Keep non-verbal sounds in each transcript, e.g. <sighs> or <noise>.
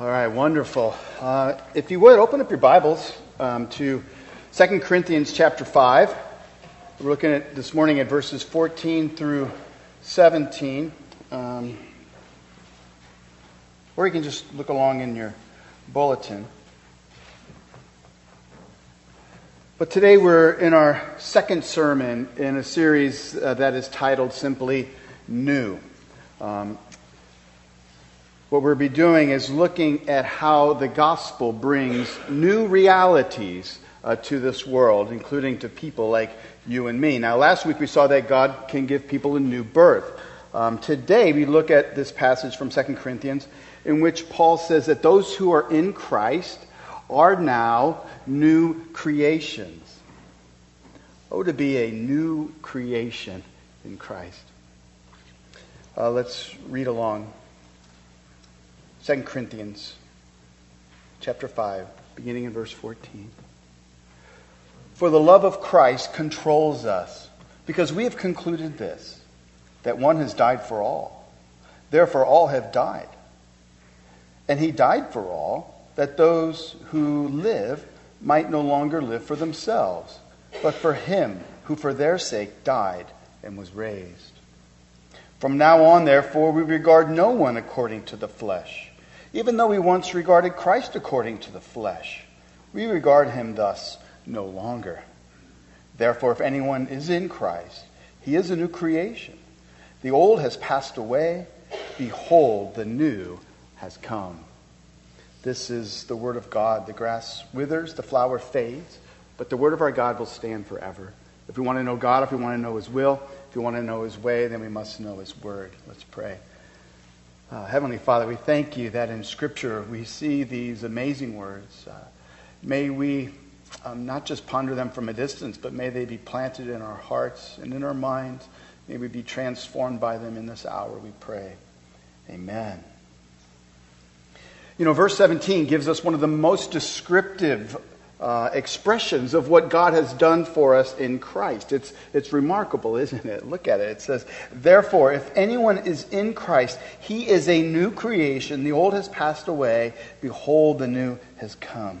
All right, wonderful. Uh, if you would, open up your Bibles um, to 2 Corinthians chapter 5. We're looking at this morning at verses 14 through 17. Um, or you can just look along in your bulletin. But today we're in our second sermon in a series uh, that is titled simply New. Um, what we'll be doing is looking at how the gospel brings new realities uh, to this world, including to people like you and me. Now, last week we saw that God can give people a new birth. Um, today we look at this passage from 2 Corinthians in which Paul says that those who are in Christ are now new creations. Oh, to be a new creation in Christ. Uh, let's read along 2 Corinthians chapter 5, beginning in verse 14. For the love of Christ controls us, because we have concluded this, that one has died for all. Therefore, all have died. And he died for all, that those who live might no longer live for themselves, but for him who for their sake died and was raised. From now on, therefore, we regard no one according to the flesh. Even though we once regarded Christ according to the flesh, we regard him thus no longer. Therefore, if anyone is in Christ, he is a new creation. The old has passed away. Behold, the new has come. This is the word of God. The grass withers, the flower fades, but the word of our God will stand forever. If we want to know God, if we want to know his will, if we want to know his way, then we must know his word. Let's pray. Uh, Heavenly Father, we thank you that in Scripture we see these amazing words. Uh, may we um, not just ponder them from a distance, but may they be planted in our hearts and in our minds. May we be transformed by them in this hour, we pray. Amen. You know, verse 17 gives us one of the most descriptive uh, expressions of what God has done for us in Christ. It's, it's remarkable, isn't it? Look at it. It says, Therefore, if anyone is in Christ, he is a new creation. The old has passed away. Behold, the new has come.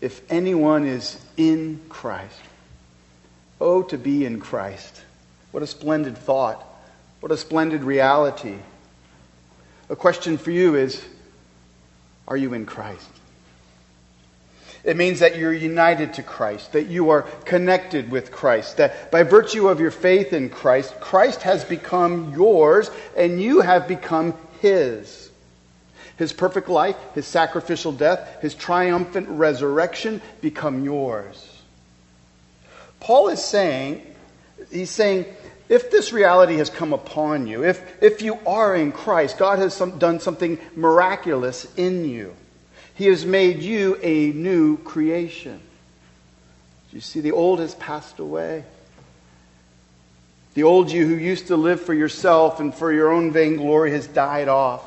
If anyone is in Christ, oh, to be in Christ. What a splendid thought. What a splendid reality. A question for you is Are you in Christ? It means that you're united to Christ, that you are connected with Christ, that by virtue of your faith in Christ, Christ has become yours and you have become His. His perfect life, His sacrificial death, His triumphant resurrection become yours. Paul is saying, he's saying, if this reality has come upon you, if, if you are in Christ, God has some, done something miraculous in you. He has made you a new creation. You see, the old has passed away. The old you who used to live for yourself and for your own vainglory has died off.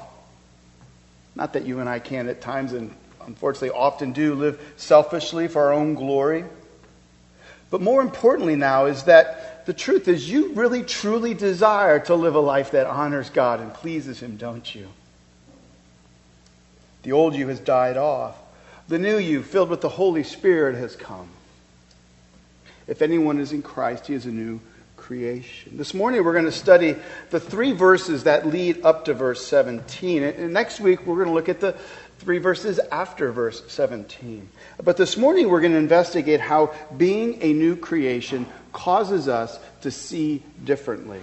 Not that you and I can at times, and unfortunately often do, live selfishly for our own glory. But more importantly now is that the truth is you really truly desire to live a life that honors God and pleases Him, don't you? The old you has died off. The new you, filled with the Holy Spirit, has come. If anyone is in Christ, he is a new creation. This morning we're going to study the three verses that lead up to verse 17. And next week we're going to look at the three verses after verse 17. But this morning we're going to investigate how being a new creation causes us to see differently.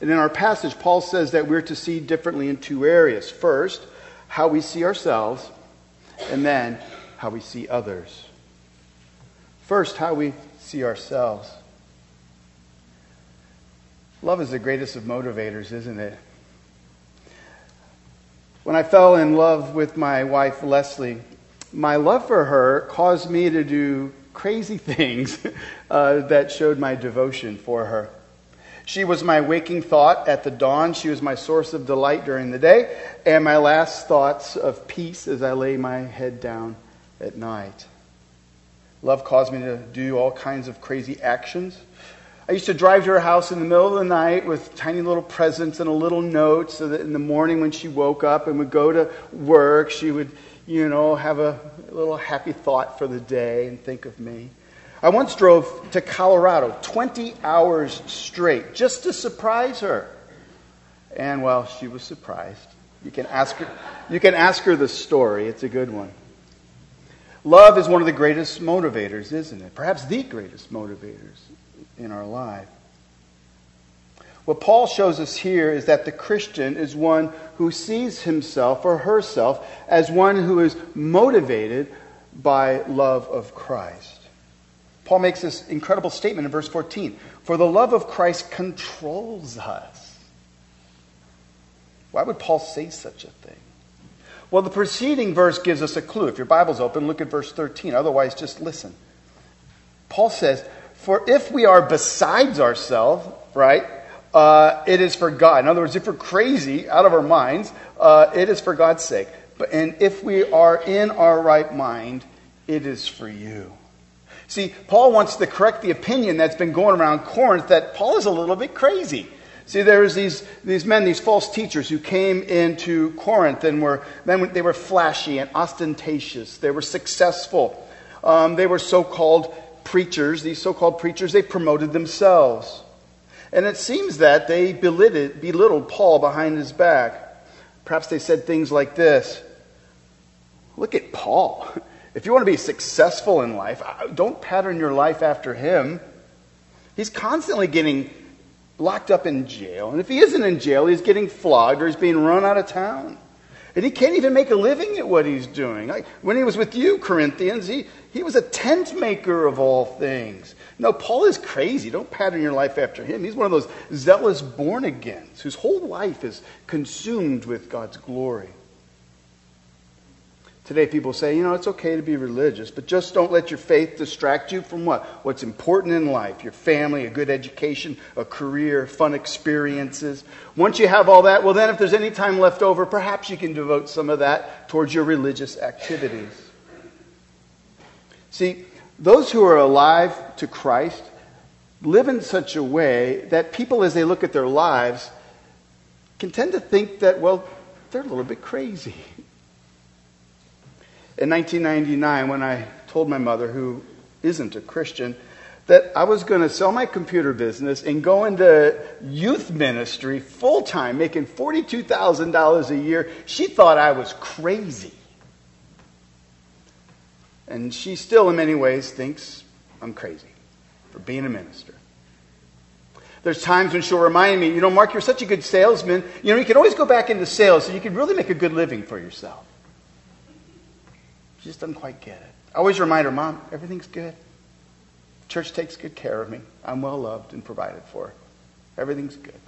And in our passage, Paul says that we're to see differently in two areas. First, how we see ourselves, and then how we see others. First, how we see ourselves. Love is the greatest of motivators, isn't it? When I fell in love with my wife, Leslie, my love for her caused me to do crazy <laughs> things uh, that showed my devotion for her. She was my waking thought at the dawn. She was my source of delight during the day, and my last thoughts of peace as I lay my head down at night. Love caused me to do all kinds of crazy actions. I used to drive to her house in the middle of the night with tiny little presents and a little note so that in the morning when she woke up and would go to work, she would, you know, have a little happy thought for the day and think of me. I once drove to Colorado 20 hours straight just to surprise her. And well, she was surprised. You can ask her, you can ask her the story. It's a good one. Love is one of the greatest motivators, isn't it? Perhaps the greatest motivators in our life. What Paul shows us here is that the Christian is one who sees himself or herself as one who is motivated by love of Christ. Paul makes this incredible statement in verse 14 For the love of Christ controls us. Why would Paul say such a thing? Well, the preceding verse gives us a clue. If your Bible's open, look at verse 13. Otherwise, just listen. Paul says, For if we are besides ourselves, right, uh, it is for God. In other words, if we're crazy, out of our minds, uh, it is for God's sake. But, and if we are in our right mind, it is for you. See, Paul wants to correct the opinion that's been going around Corinth that Paul is a little bit crazy. See, there's these, these men, these false teachers who came into Corinth and were, they were flashy and ostentatious. They were successful. Um, they were so called preachers. These so called preachers, they promoted themselves. And it seems that they belittled, belittled Paul behind his back. Perhaps they said things like this Look at Paul. <laughs> If you want to be successful in life, don't pattern your life after him. He's constantly getting locked up in jail. And if he isn't in jail, he's getting flogged or he's being run out of town. And he can't even make a living at what he's doing. Like when he was with you, Corinthians, he, he was a tent maker of all things. No, Paul is crazy. Don't pattern your life after him. He's one of those zealous born agains whose whole life is consumed with God's glory. Today, people say, you know, it's okay to be religious, but just don't let your faith distract you from what? What's important in life your family, a good education, a career, fun experiences. Once you have all that, well, then if there's any time left over, perhaps you can devote some of that towards your religious activities. See, those who are alive to Christ live in such a way that people, as they look at their lives, can tend to think that, well, they're a little bit crazy. <laughs> In 1999, when I told my mother, who isn't a Christian, that I was going to sell my computer business and go into youth ministry full time, making $42,000 a year, she thought I was crazy. And she still, in many ways, thinks I'm crazy for being a minister. There's times when she'll remind me, you know, Mark, you're such a good salesman. You know, you can always go back into sales so you can really make a good living for yourself. She just doesn't quite get it. I always remind her, Mom, everything's good. Church takes good care of me. I'm well loved and provided for. Everything's good.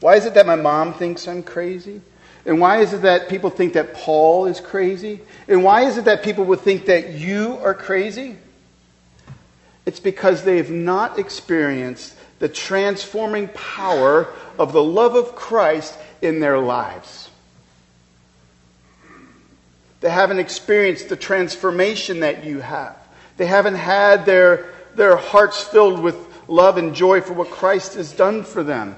Why is it that my mom thinks I'm crazy? And why is it that people think that Paul is crazy? And why is it that people would think that you are crazy? It's because they have not experienced the transforming power of the love of Christ in their lives. They haven't experienced the transformation that you have. They haven't had their, their hearts filled with love and joy for what Christ has done for them.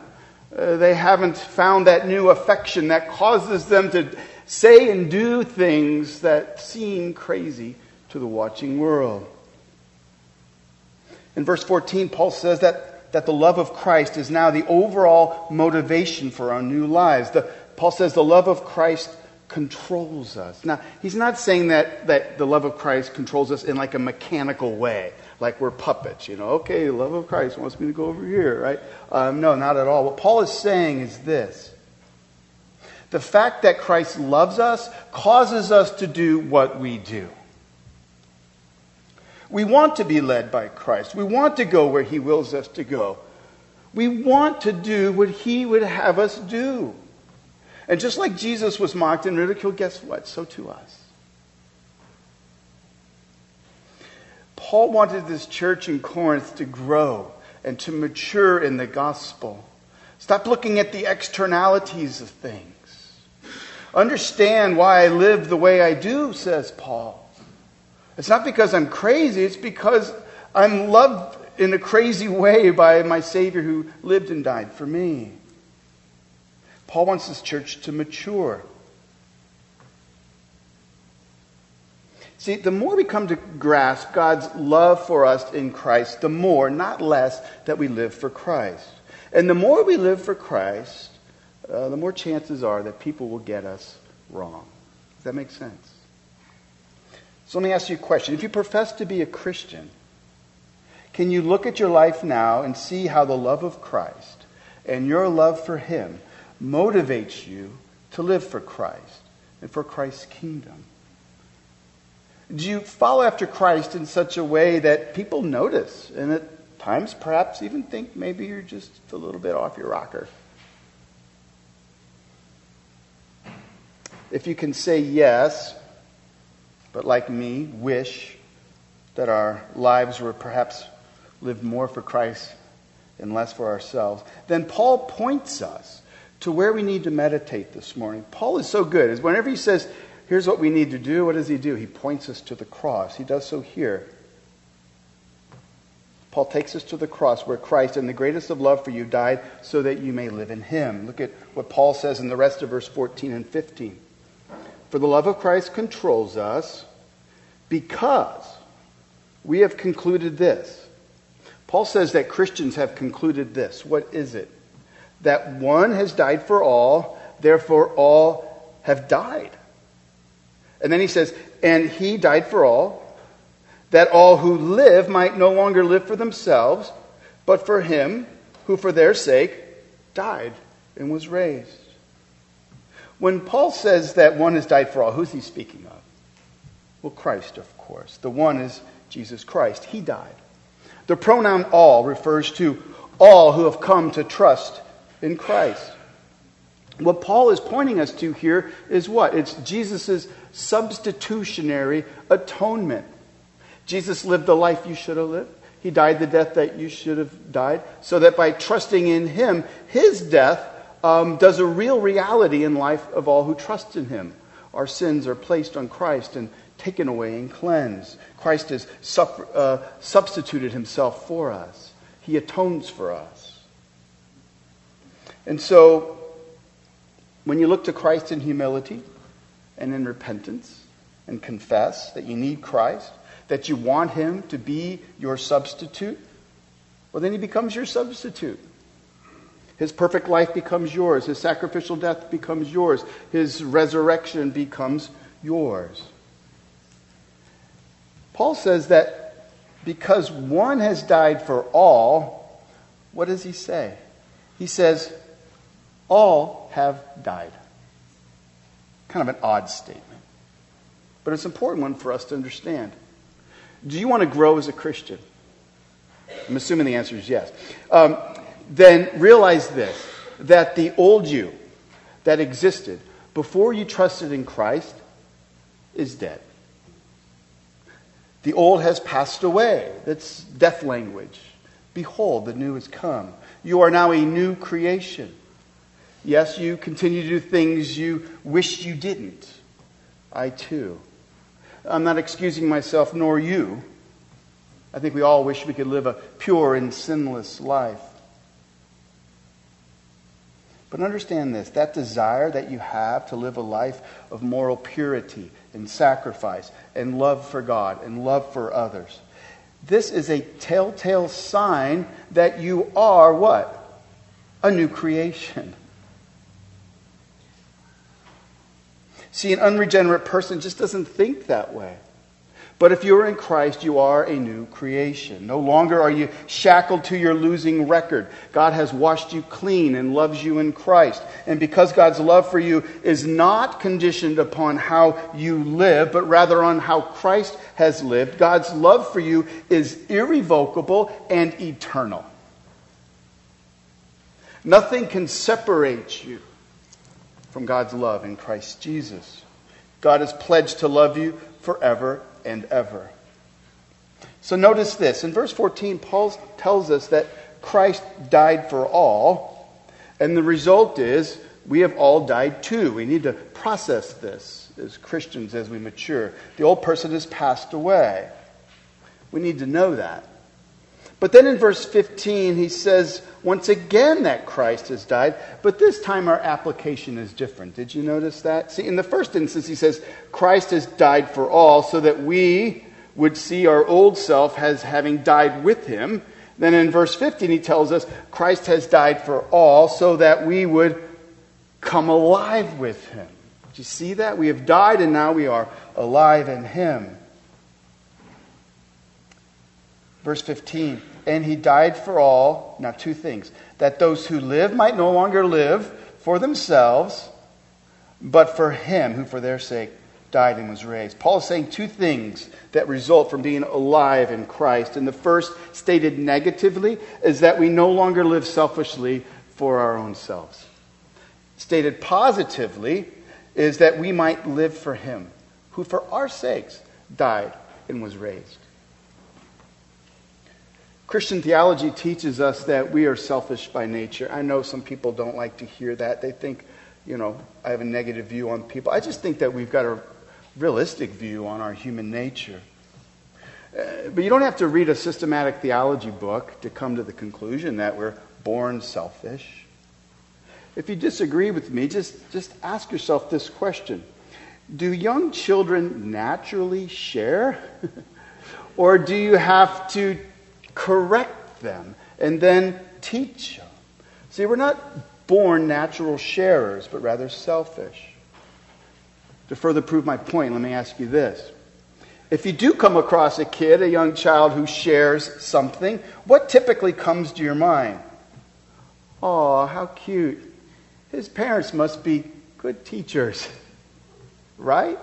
Uh, they haven't found that new affection that causes them to say and do things that seem crazy to the watching world. In verse 14, Paul says that, that the love of Christ is now the overall motivation for our new lives. The, Paul says the love of Christ controls us. Now, he's not saying that, that the love of Christ controls us in like a mechanical way, like we're puppets, you know, okay, the love of Christ wants me to go over here, right? Um, no, not at all. What Paul is saying is this the fact that Christ loves us causes us to do what we do. We want to be led by Christ. We want to go where he wills us to go. We want to do what he would have us do. And just like Jesus was mocked and ridiculed, guess what? So to us. Paul wanted this church in Corinth to grow and to mature in the gospel. Stop looking at the externalities of things. Understand why I live the way I do, says Paul. It's not because I'm crazy, it's because I'm loved in a crazy way by my Savior who lived and died for me. Paul wants his church to mature. See, the more we come to grasp God's love for us in Christ, the more, not less, that we live for Christ. And the more we live for Christ, uh, the more chances are that people will get us wrong. Does that make sense? So let me ask you a question. If you profess to be a Christian, can you look at your life now and see how the love of Christ and your love for Him motivates you to live for Christ and for Christ's kingdom? Do you follow after Christ in such a way that people notice and at times perhaps even think maybe you're just a little bit off your rocker? If you can say yes, but like me, wish that our lives were perhaps lived more for Christ and less for ourselves, then Paul points us to where we need to meditate this morning. Paul is so good, is whenever he says, here's what we need to do, what does he do? He points us to the cross. He does so here. Paul takes us to the cross where Christ, in the greatest of love for you, died so that you may live in him. Look at what Paul says in the rest of verse 14 and 15. For the love of Christ controls us because we have concluded this. Paul says that Christians have concluded this. What is it? That one has died for all, therefore all have died. And then he says, and he died for all, that all who live might no longer live for themselves, but for him who for their sake died and was raised. When Paul says that one has died for all, who's he speaking of? Well, Christ, of course. The one is Jesus Christ. He died. The pronoun all refers to all who have come to trust in Christ. What Paul is pointing us to here is what? It's Jesus' substitutionary atonement. Jesus lived the life you should have lived. He died the death that you should have died, so that by trusting in him, his death um, does a real reality in life of all who trust in him. Our sins are placed on Christ and taken away and cleansed. Christ has suffer, uh, substituted himself for us, he atones for us. And so, when you look to Christ in humility and in repentance and confess that you need Christ, that you want him to be your substitute, well, then he becomes your substitute. His perfect life becomes yours. His sacrificial death becomes yours. His resurrection becomes yours. Paul says that because one has died for all, what does he say? He says, all have died. Kind of an odd statement. But it's an important one for us to understand. Do you want to grow as a Christian? I'm assuming the answer is yes. Um, then realize this that the old you that existed before you trusted in Christ is dead. The old has passed away. That's death language. Behold, the new has come. You are now a new creation. Yes, you continue to do things you wish you didn't. I too. I'm not excusing myself, nor you. I think we all wish we could live a pure and sinless life. But understand this that desire that you have to live a life of moral purity and sacrifice and love for God and love for others. This is a telltale sign that you are what? A new creation. See, an unregenerate person just doesn't think that way. But if you're in Christ, you are a new creation. No longer are you shackled to your losing record. God has washed you clean and loves you in Christ. And because God's love for you is not conditioned upon how you live, but rather on how Christ has lived, God's love for you is irrevocable and eternal. Nothing can separate you from God's love in Christ Jesus. God has pledged to love you forever and ever. So notice this. In verse 14, Paul tells us that Christ died for all, and the result is we have all died too. We need to process this as Christians as we mature. The old person has passed away. We need to know that. But then in verse 15, he says once again that Christ has died, but this time our application is different. Did you notice that? See, in the first instance, he says, Christ has died for all so that we would see our old self as having died with him. Then in verse 15, he tells us, Christ has died for all so that we would come alive with him. Do you see that? We have died and now we are alive in him. Verse 15, and he died for all. Now, two things that those who live might no longer live for themselves, but for him who for their sake died and was raised. Paul is saying two things that result from being alive in Christ. And the first, stated negatively, is that we no longer live selfishly for our own selves. Stated positively, is that we might live for him, who for our sakes died and was raised. Christian theology teaches us that we are selfish by nature. I know some people don't like to hear that. They think, you know, I have a negative view on people. I just think that we've got a realistic view on our human nature. Uh, but you don't have to read a systematic theology book to come to the conclusion that we're born selfish. If you disagree with me, just, just ask yourself this question Do young children naturally share? <laughs> or do you have to correct them, and then teach them. See, we're not born natural sharers, but rather selfish. To further prove my point, let me ask you this. If you do come across a kid, a young child who shares something, what typically comes to your mind? Oh, how cute. His parents must be good teachers. <laughs> Right?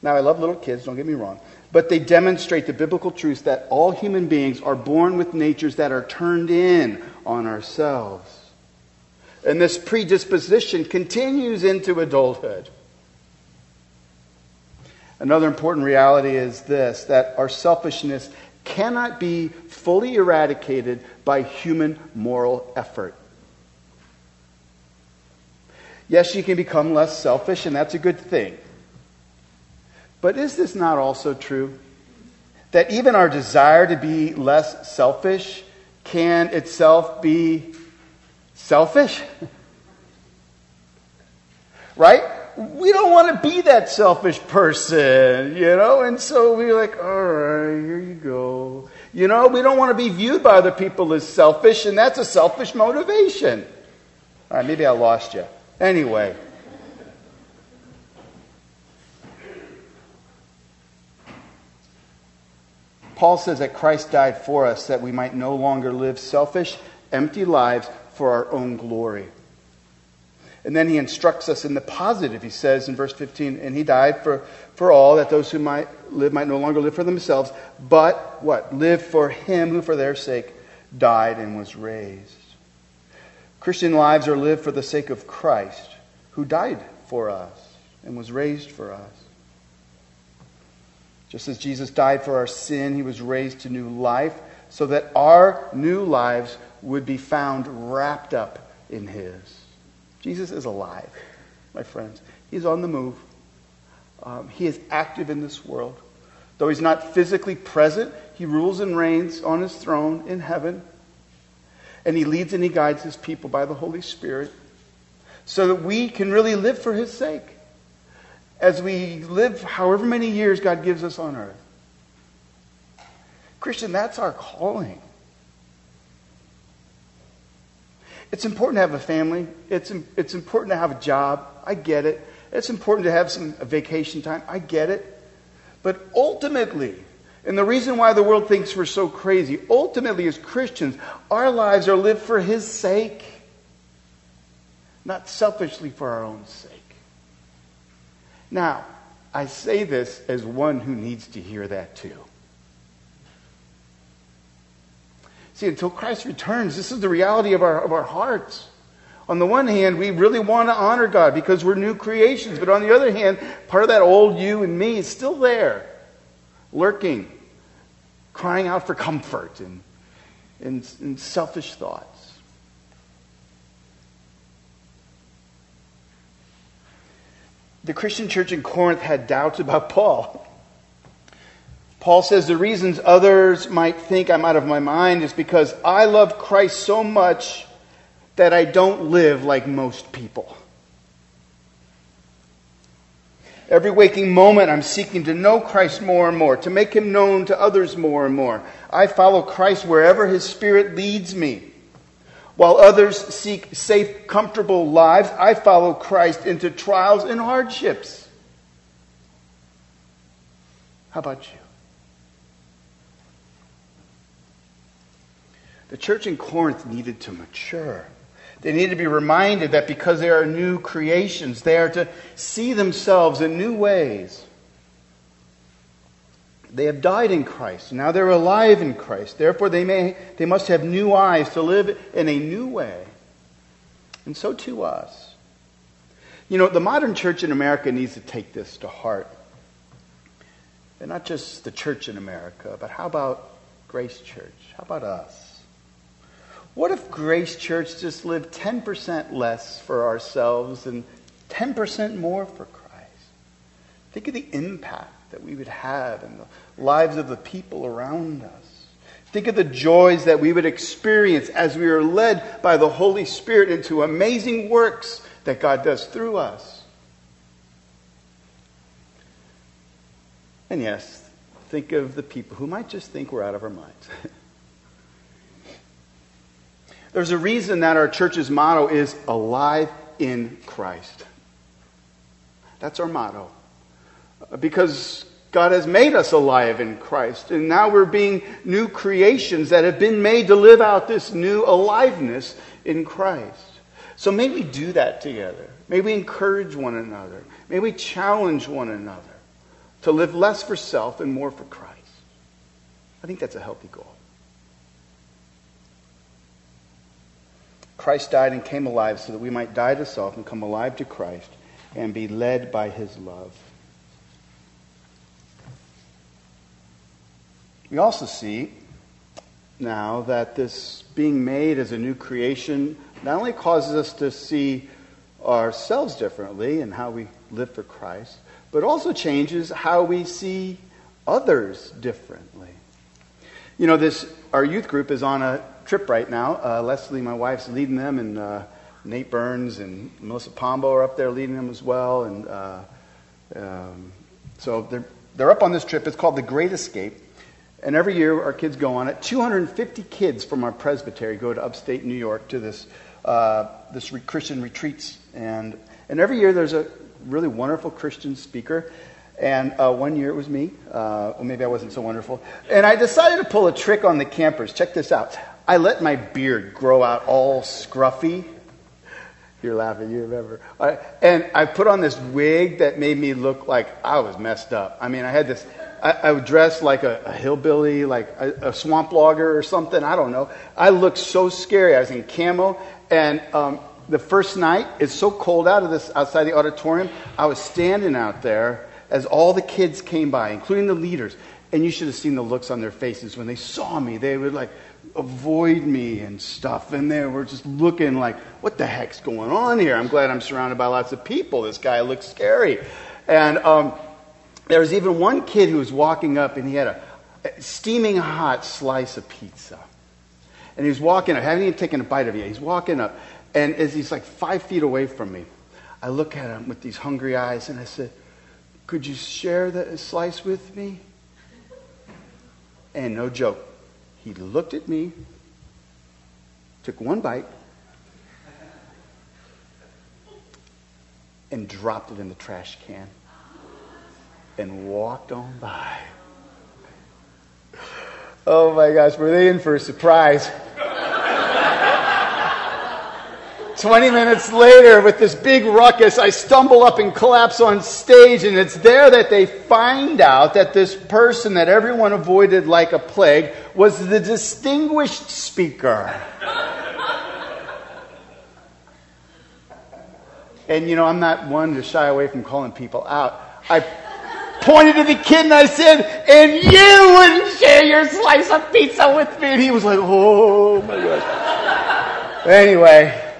Now, I love little kids, don't get me wrong but they demonstrate the biblical truth that all human beings are born with natures that are turned in on ourselves. And this predisposition continues into adulthood. Another important reality is this that our selfishness cannot be fully eradicated by human moral effort. Yes, you can become less selfish, and that's a good thing. But is this not also true? That even our desire to be less selfish can itself be selfish? <laughs> right? We don't want to be that selfish person, you know? And so we're like, all right, here you go. You know, we don't want to be viewed by other people as selfish, and that's a selfish motivation. All right, maybe I lost you. Anyway. Paul says that Christ died for us that we might no longer live selfish, empty lives for our own glory. And then he instructs us in the positive. He says in verse 15, and he died for, for all, that those who might live might no longer live for themselves, but what? Live for him who for their sake died and was raised. Christian lives are lived for the sake of Christ, who died for us and was raised for us. Just as Jesus died for our sin, he was raised to new life so that our new lives would be found wrapped up in his. Jesus is alive, my friends. He's on the move. Um, he is active in this world. Though he's not physically present, he rules and reigns on his throne in heaven. And he leads and he guides his people by the Holy Spirit so that we can really live for his sake as we live however many years God gives us on earth. Christian, that's our calling. It's important to have a family. It's, it's important to have a job. I get it. It's important to have some vacation time. I get it. But ultimately, and the reason why the world thinks we're so crazy, ultimately, as Christians, our lives are lived for His sake, not selfishly for our own sake. Now, I say this as one who needs to hear that too. See, until Christ returns, this is the reality of our, of our hearts. On the one hand, we really want to honor God because we're new creations. But on the other hand, part of that old you and me is still there, lurking, crying out for comfort and, and, and selfish thoughts. The Christian church in Corinth had doubts about Paul. Paul says the reasons others might think I'm out of my mind is because I love Christ so much that I don't live like most people. Every waking moment, I'm seeking to know Christ more and more, to make him known to others more and more. I follow Christ wherever his Spirit leads me. While others seek safe, comfortable lives, I follow Christ into trials and hardships. How about you? The church in Corinth needed to mature. They need to be reminded that because they are new creations, they are to see themselves in new ways. They have died in Christ. Now they're alive in Christ. Therefore, they, may, they must have new eyes to live in a new way. And so to us. You know, the modern church in America needs to take this to heart. And not just the church in America, but how about Grace Church? How about us? What if Grace Church just lived 10% less for ourselves and 10% more for Christ? Think of the impact that we would have in the lives of the people around us. Think of the joys that we would experience as we are led by the Holy Spirit into amazing works that God does through us. And yes, think of the people who might just think we're out of our minds. <laughs> There's a reason that our church's motto is alive in Christ. That's our motto. Because God has made us alive in Christ. And now we're being new creations that have been made to live out this new aliveness in Christ. So may we do that together. May we encourage one another. May we challenge one another to live less for self and more for Christ. I think that's a healthy goal. Christ died and came alive so that we might die to self and come alive to Christ and be led by his love. We also see now that this being made as a new creation not only causes us to see ourselves differently and how we live for Christ, but also changes how we see others differently. You know, this our youth group is on a trip right now. Uh, Leslie, my wife's leading them, and uh, Nate Burns and Melissa Pombo are up there leading them as well. And uh, um, so they're, they're up on this trip. It's called The Great Escape. And every year our kids go on it. 250 kids from our presbytery go to upstate New York to this, uh, this re- Christian retreats. And, and every year there's a really wonderful Christian speaker. And uh, one year it was me. Uh, well, maybe I wasn't so wonderful. And I decided to pull a trick on the campers. Check this out. I let my beard grow out all scruffy. You're laughing, you remember. and I put on this wig that made me look like I was messed up. I mean, I had this, I, I would dress like a, a hillbilly, like a, a, swamp logger or something. I don't know. I looked so scary. I was in camo. And um, the first night, it's so cold out of this outside the auditorium. I was standing out there as all the kids came by, including the leaders. And you should have seen the looks on their faces when they saw me. They would like, avoid me and stuff. And they were just looking like, what the heck's going on here? I'm glad I'm surrounded by lots of people. This guy looks scary. And um, there was even one kid who was walking up and he had a, steaming hot slice of pizza. And he was walking up, haven't even taken a bite of it yet. He's walking up. And as he's like five feet away from me, I look at him with these hungry eyes and I said, Could you share the slice with me? And no joke, he looked at me, took one bite, and dropped it in the trash can and walked on by. Oh my gosh, were they in for a surprise? 20 minutes later, with this big ruckus, I stumble up and collapse on stage, and it's there that they find out that this person that everyone avoided like a plague was the distinguished speaker. and you know, I'm not one to shy away from calling people out. I pointed to the kid and I said, and you wouldn't share your slice of pizza with me. And he was like, oh my gosh. anyway,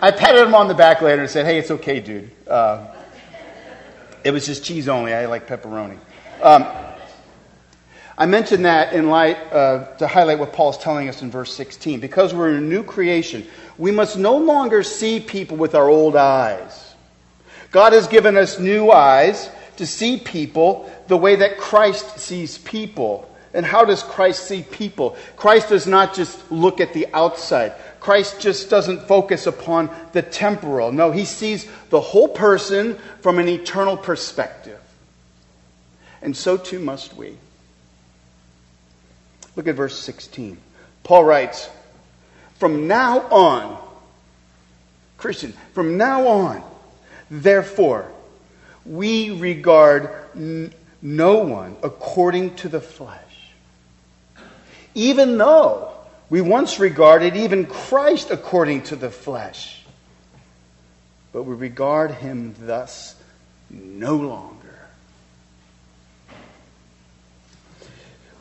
I patted him on the back later and said, hey, it's okay, dude. Uh, it was just cheese only. I like pepperoni. Um, I mentioned that in light uh, to highlight what Paul's telling us in verse 16. Because we're a new creation, we must no longer see people with our old eyes. God has given us new eyes to see people the way that Christ sees people. And how does Christ see people? Christ does not just look at the outside. Christ just doesn't focus upon the temporal. No, he sees the whole person from an eternal perspective. And so too must we. Look at verse 16. Paul writes, From now on, Christian, from now on, therefore, we regard n- no one according to the flesh. Even though we once regarded even Christ according to the flesh, but we regard him thus no longer.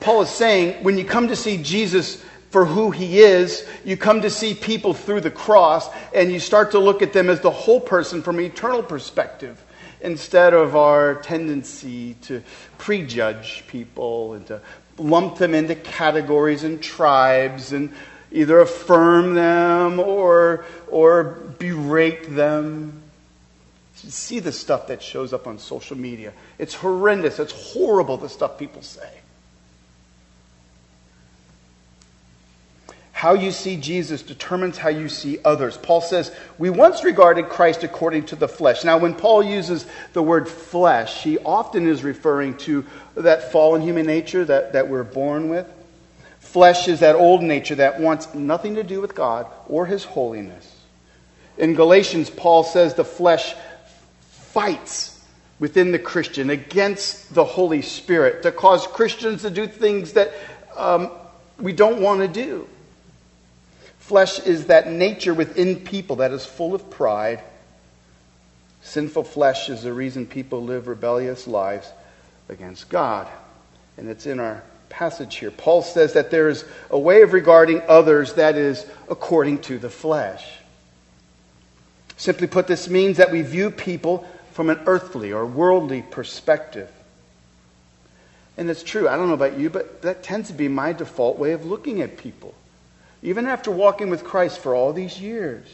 Paul is saying when you come to see Jesus for who he is, you come to see people through the cross, and you start to look at them as the whole person from an eternal perspective instead of our tendency to prejudge people and to lump them into categories and tribes and either affirm them or, or berate them. See the stuff that shows up on social media. It's horrendous. It's horrible, the stuff people say. How you see Jesus determines how you see others. Paul says, We once regarded Christ according to the flesh. Now, when Paul uses the word flesh, he often is referring to that fallen human nature that, that we're born with. Flesh is that old nature that wants nothing to do with God or his holiness. In Galatians, Paul says the flesh fights within the Christian against the Holy Spirit to cause Christians to do things that um, we don't want to do. Flesh is that nature within people that is full of pride. Sinful flesh is the reason people live rebellious lives against God. And it's in our passage here. Paul says that there is a way of regarding others that is according to the flesh. Simply put, this means that we view people from an earthly or worldly perspective. And it's true, I don't know about you, but that tends to be my default way of looking at people even after walking with Christ for all these years?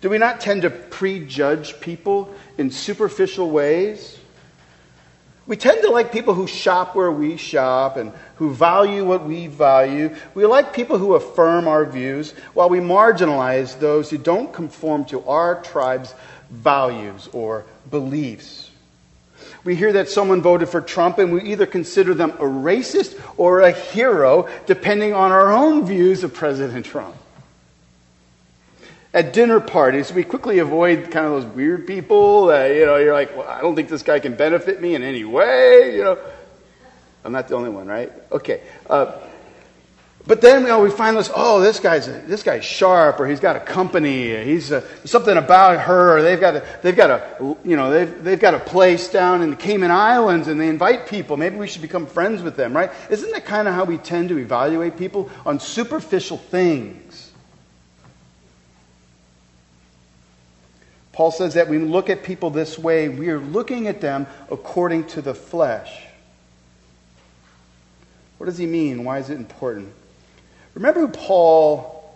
Do we not tend to prejudge people in superficial ways? We tend to like people who shop where we shop and who value what we value. We like people who affirm our views while we marginalize those who don't conform to our tribe's values or beliefs. We hear that someone voted for Trump, and we either consider them a racist or a hero, depending on our own views of President Trump. At dinner parties, we quickly avoid kind of those weird people that, you know, you're like, well, I don't think this guy can benefit me in any way, you know. I'm not the only one, right? Okay. Uh, but then you know, we find this, oh, this guy's, this guy's sharp, or he's got a company, he's uh, something about her, or they've got, a, they've, got a, you know, they've, they've got a place down in the Cayman Islands, and they invite people. Maybe we should become friends with them, right? Isn't that kind of how we tend to evaluate people? On superficial things. Paul says that when we look at people this way, we are looking at them according to the flesh. What does he mean? Why is it important? Remember who Paul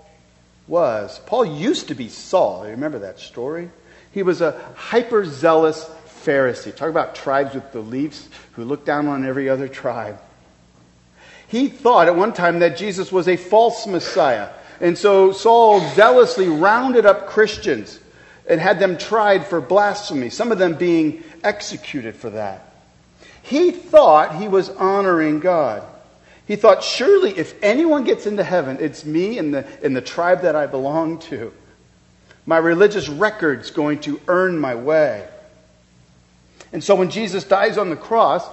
was? Paul used to be Saul. You remember that story? He was a hyper zealous Pharisee. Talk about tribes with beliefs who look down on every other tribe. He thought at one time that Jesus was a false Messiah. And so Saul zealously rounded up Christians and had them tried for blasphemy, some of them being executed for that. He thought he was honoring God. He thought, surely if anyone gets into heaven, it's me and the, and the tribe that I belong to. My religious record's going to earn my way. And so when Jesus dies on the cross,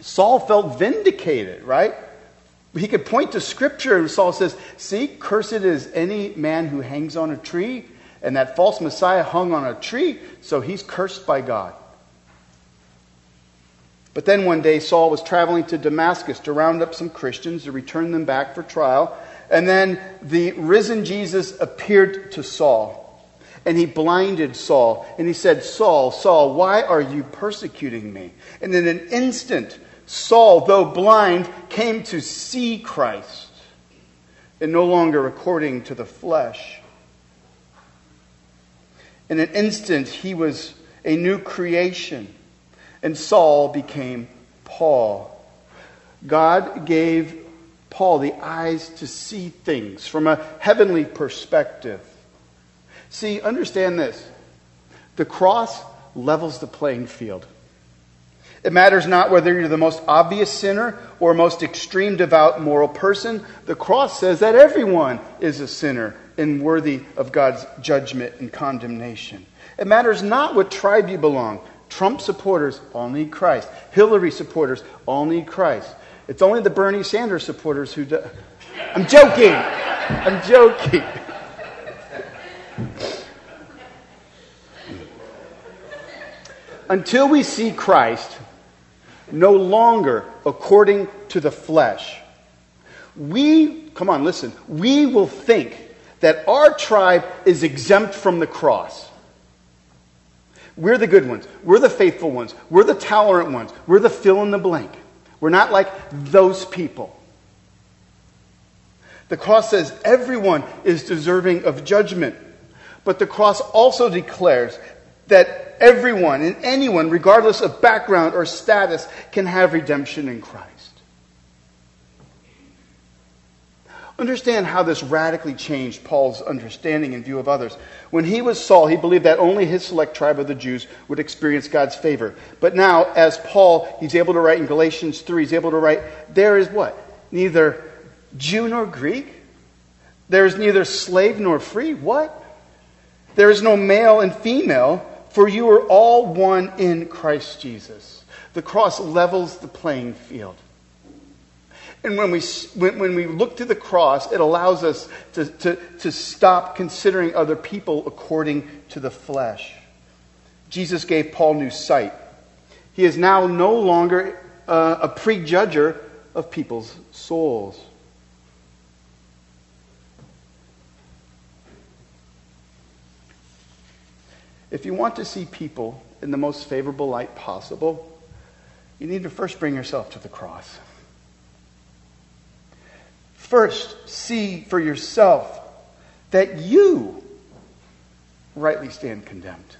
Saul felt vindicated, right? He could point to scripture and Saul says, See, cursed is any man who hangs on a tree. And that false Messiah hung on a tree, so he's cursed by God. But then one day, Saul was traveling to Damascus to round up some Christians to return them back for trial. And then the risen Jesus appeared to Saul. and he blinded Saul. And he said, Saul, Saul, why are you persecuting me? And in an instant, Saul, though blind, came to see Christ, and no longer according to the flesh. In an instant, he was a new creation, and Saul became Paul. God gave Paul the eyes to see things from a heavenly perspective. See, understand this the cross levels the playing field. It matters not whether you're the most obvious sinner or most extreme devout moral person. The cross says that everyone is a sinner and worthy of God's judgment and condemnation. It matters not what tribe you belong. Trump supporters all need Christ. Hillary supporters all need Christ. It's only the Bernie Sanders supporters who do. I'm joking. I'm joking. Until we see Christ, no longer according to the flesh. We, come on, listen, we will think that our tribe is exempt from the cross. We're the good ones. We're the faithful ones. We're the tolerant ones. We're the fill in the blank. We're not like those people. The cross says everyone is deserving of judgment. But the cross also declares that everyone and anyone, regardless of background or status, can have redemption in Christ. Understand how this radically changed Paul's understanding and view of others. When he was Saul, he believed that only his select tribe of the Jews would experience God's favor. But now, as Paul, he's able to write in Galatians 3, he's able to write, there is what? Neither Jew nor Greek. There is neither slave nor free. What? There is no male and female for you are all one in Christ Jesus. The cross levels the playing field. And when we, when, we look to the cross, it allows us to, to, to stop considering other people according to the flesh. Jesus gave Paul new sight. He is now no longer uh, a prejudger of people's souls. If you want to see people in the most favorable light possible, you need to first bring yourself to the cross. First, see for yourself that you rightly stand condemned.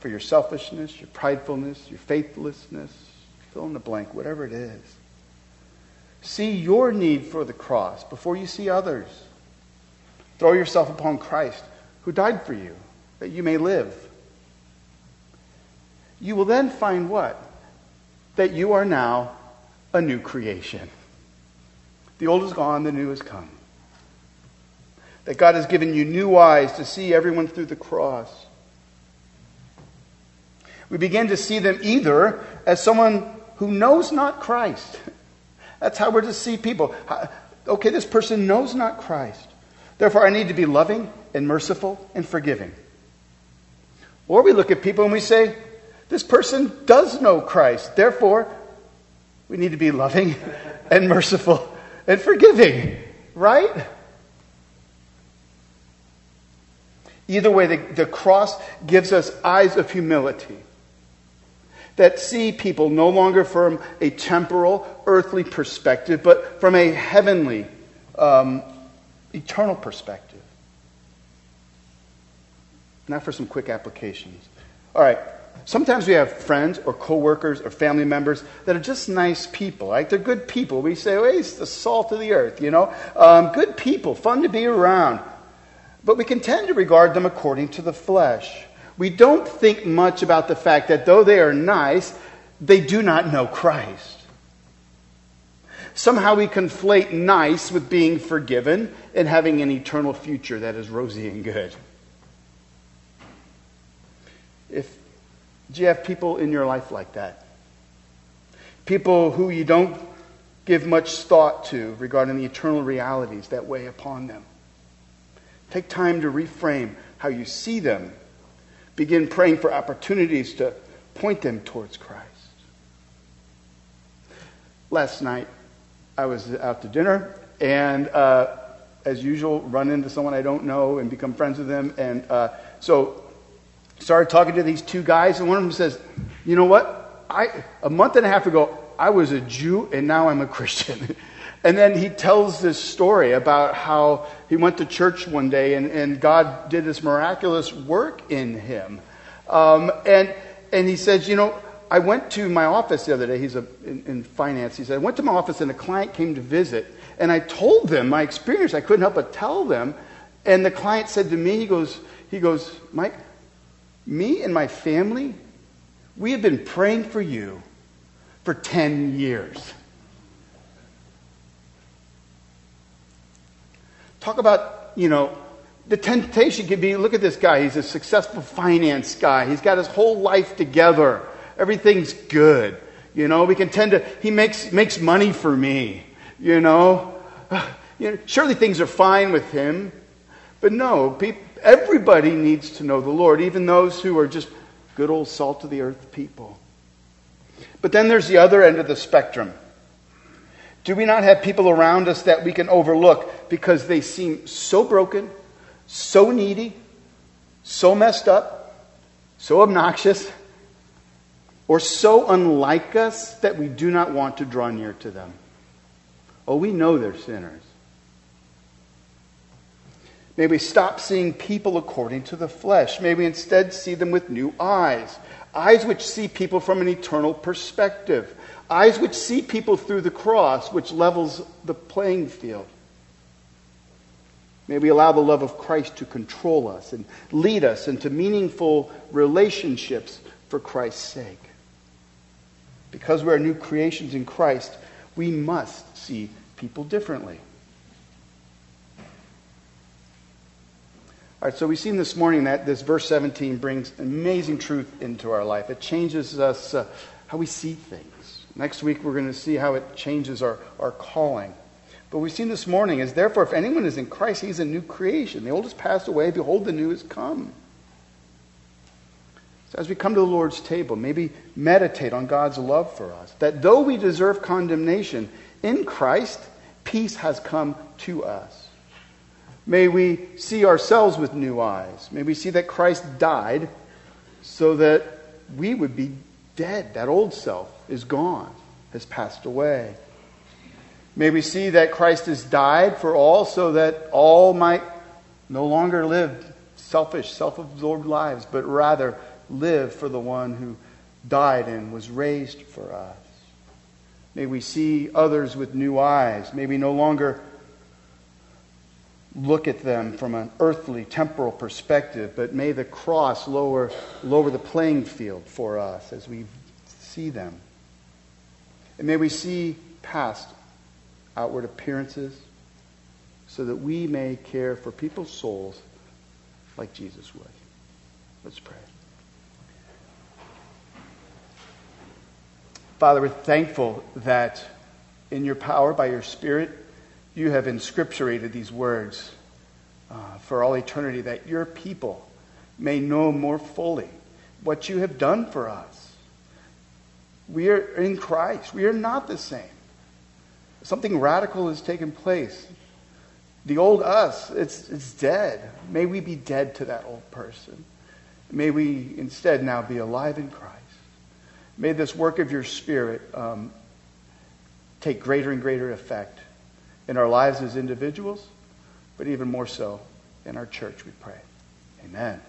For your selfishness, your pridefulness, your faithlessness, fill in the blank, whatever it is. See your need for the cross before you see others. Throw yourself upon Christ who died for you, that you may live. You will then find what? That you are now a new creation. The old is gone, the new has come. That God has given you new eyes to see everyone through the cross. We begin to see them either as someone who knows not Christ. <laughs> That's how we're to see people. Okay, this person knows not Christ. Therefore, I need to be loving and merciful and forgiving. Or we look at people and we say, this person does know Christ. Therefore, we need to be loving <laughs> and merciful and forgiving. Right? Either way, the, the cross gives us eyes of humility that see people no longer from a temporal, earthly perspective, but from a heavenly, um, eternal perspective. Now for some quick applications. All right. Sometimes we have friends or coworkers or family members that are just nice people. Right? They're good people. We say, oh, he's the salt of the earth, you know. Um, good people, fun to be around. But we can tend to regard them according to the flesh. We don't think much about the fact that though they are nice, they do not know Christ. Somehow we conflate nice with being forgiven and having an eternal future that is rosy and good. If do you have people in your life like that? People who you don't give much thought to regarding the eternal realities that weigh upon them. Take time to reframe how you see them. Begin praying for opportunities to point them towards Christ. Last night, I was out to dinner, and uh, as usual, run into someone I don't know and become friends with them. And uh, so started talking to these two guys, and one of them says, "You know what? I a month and a half ago I was a Jew, and now I'm a Christian." <laughs> and then he tells this story about how he went to church one day, and, and God did this miraculous work in him. Um, and and he says, "You know." I went to my office the other day. He's a, in, in finance. He said, I went to my office and a client came to visit. And I told them my experience. I couldn't help but tell them. And the client said to me, he goes, he goes, Mike, me and my family, we have been praying for you for 10 years. Talk about, you know, the temptation could be look at this guy. He's a successful finance guy. He's got his whole life together. Everything's good. You know, we can tend to, he makes, makes money for me. You know, <sighs> you know surely things are fine with him. But no, people, everybody needs to know the Lord, even those who are just good old salt of the earth people. But then there's the other end of the spectrum. Do we not have people around us that we can overlook because they seem so broken, so needy, so messed up, so obnoxious, or so unlike us that we do not want to draw near to them? Oh, we know they're sinners. May we stop seeing people according to the flesh. May we instead see them with new eyes. Eyes which see people from an eternal perspective. Eyes which see people through the cross, which levels the playing field. May we allow the love of Christ to control us and lead us into meaningful relationships for Christ's sake. Because we are new creations in Christ, we must see people differently. All right, so we've seen this morning that this verse 17 brings amazing truth into our life. It changes us uh, how we see things. Next week, we're going to see how it changes our, our calling. But we've seen this morning is therefore, if anyone is in Christ, he's a new creation. The old has passed away. Behold, the new has come. So as we come to the Lord's table, maybe meditate on God's love for us. That though we deserve condemnation, in Christ, peace has come to us. May we see ourselves with new eyes. May we see that Christ died so that we would be dead. That old self is gone, has passed away. May we see that Christ has died for all so that all might no longer live selfish, self absorbed lives, but rather live for the one who died and was raised for us. May we see others with new eyes. May we no longer look at them from an earthly, temporal perspective, but may the cross lower, lower the playing field for us as we see them. And may we see past outward appearances so that we may care for people's souls like Jesus would. Let's pray. Father, we're thankful that in your power, by your Spirit, you have inscripturated these words uh, for all eternity, that your people may know more fully what you have done for us. We are in Christ. We are not the same. Something radical has taken place. The old us, it's, it's dead. May we be dead to that old person. May we instead now be alive in Christ. May this work of your Spirit um, take greater and greater effect in our lives as individuals, but even more so in our church, we pray. Amen.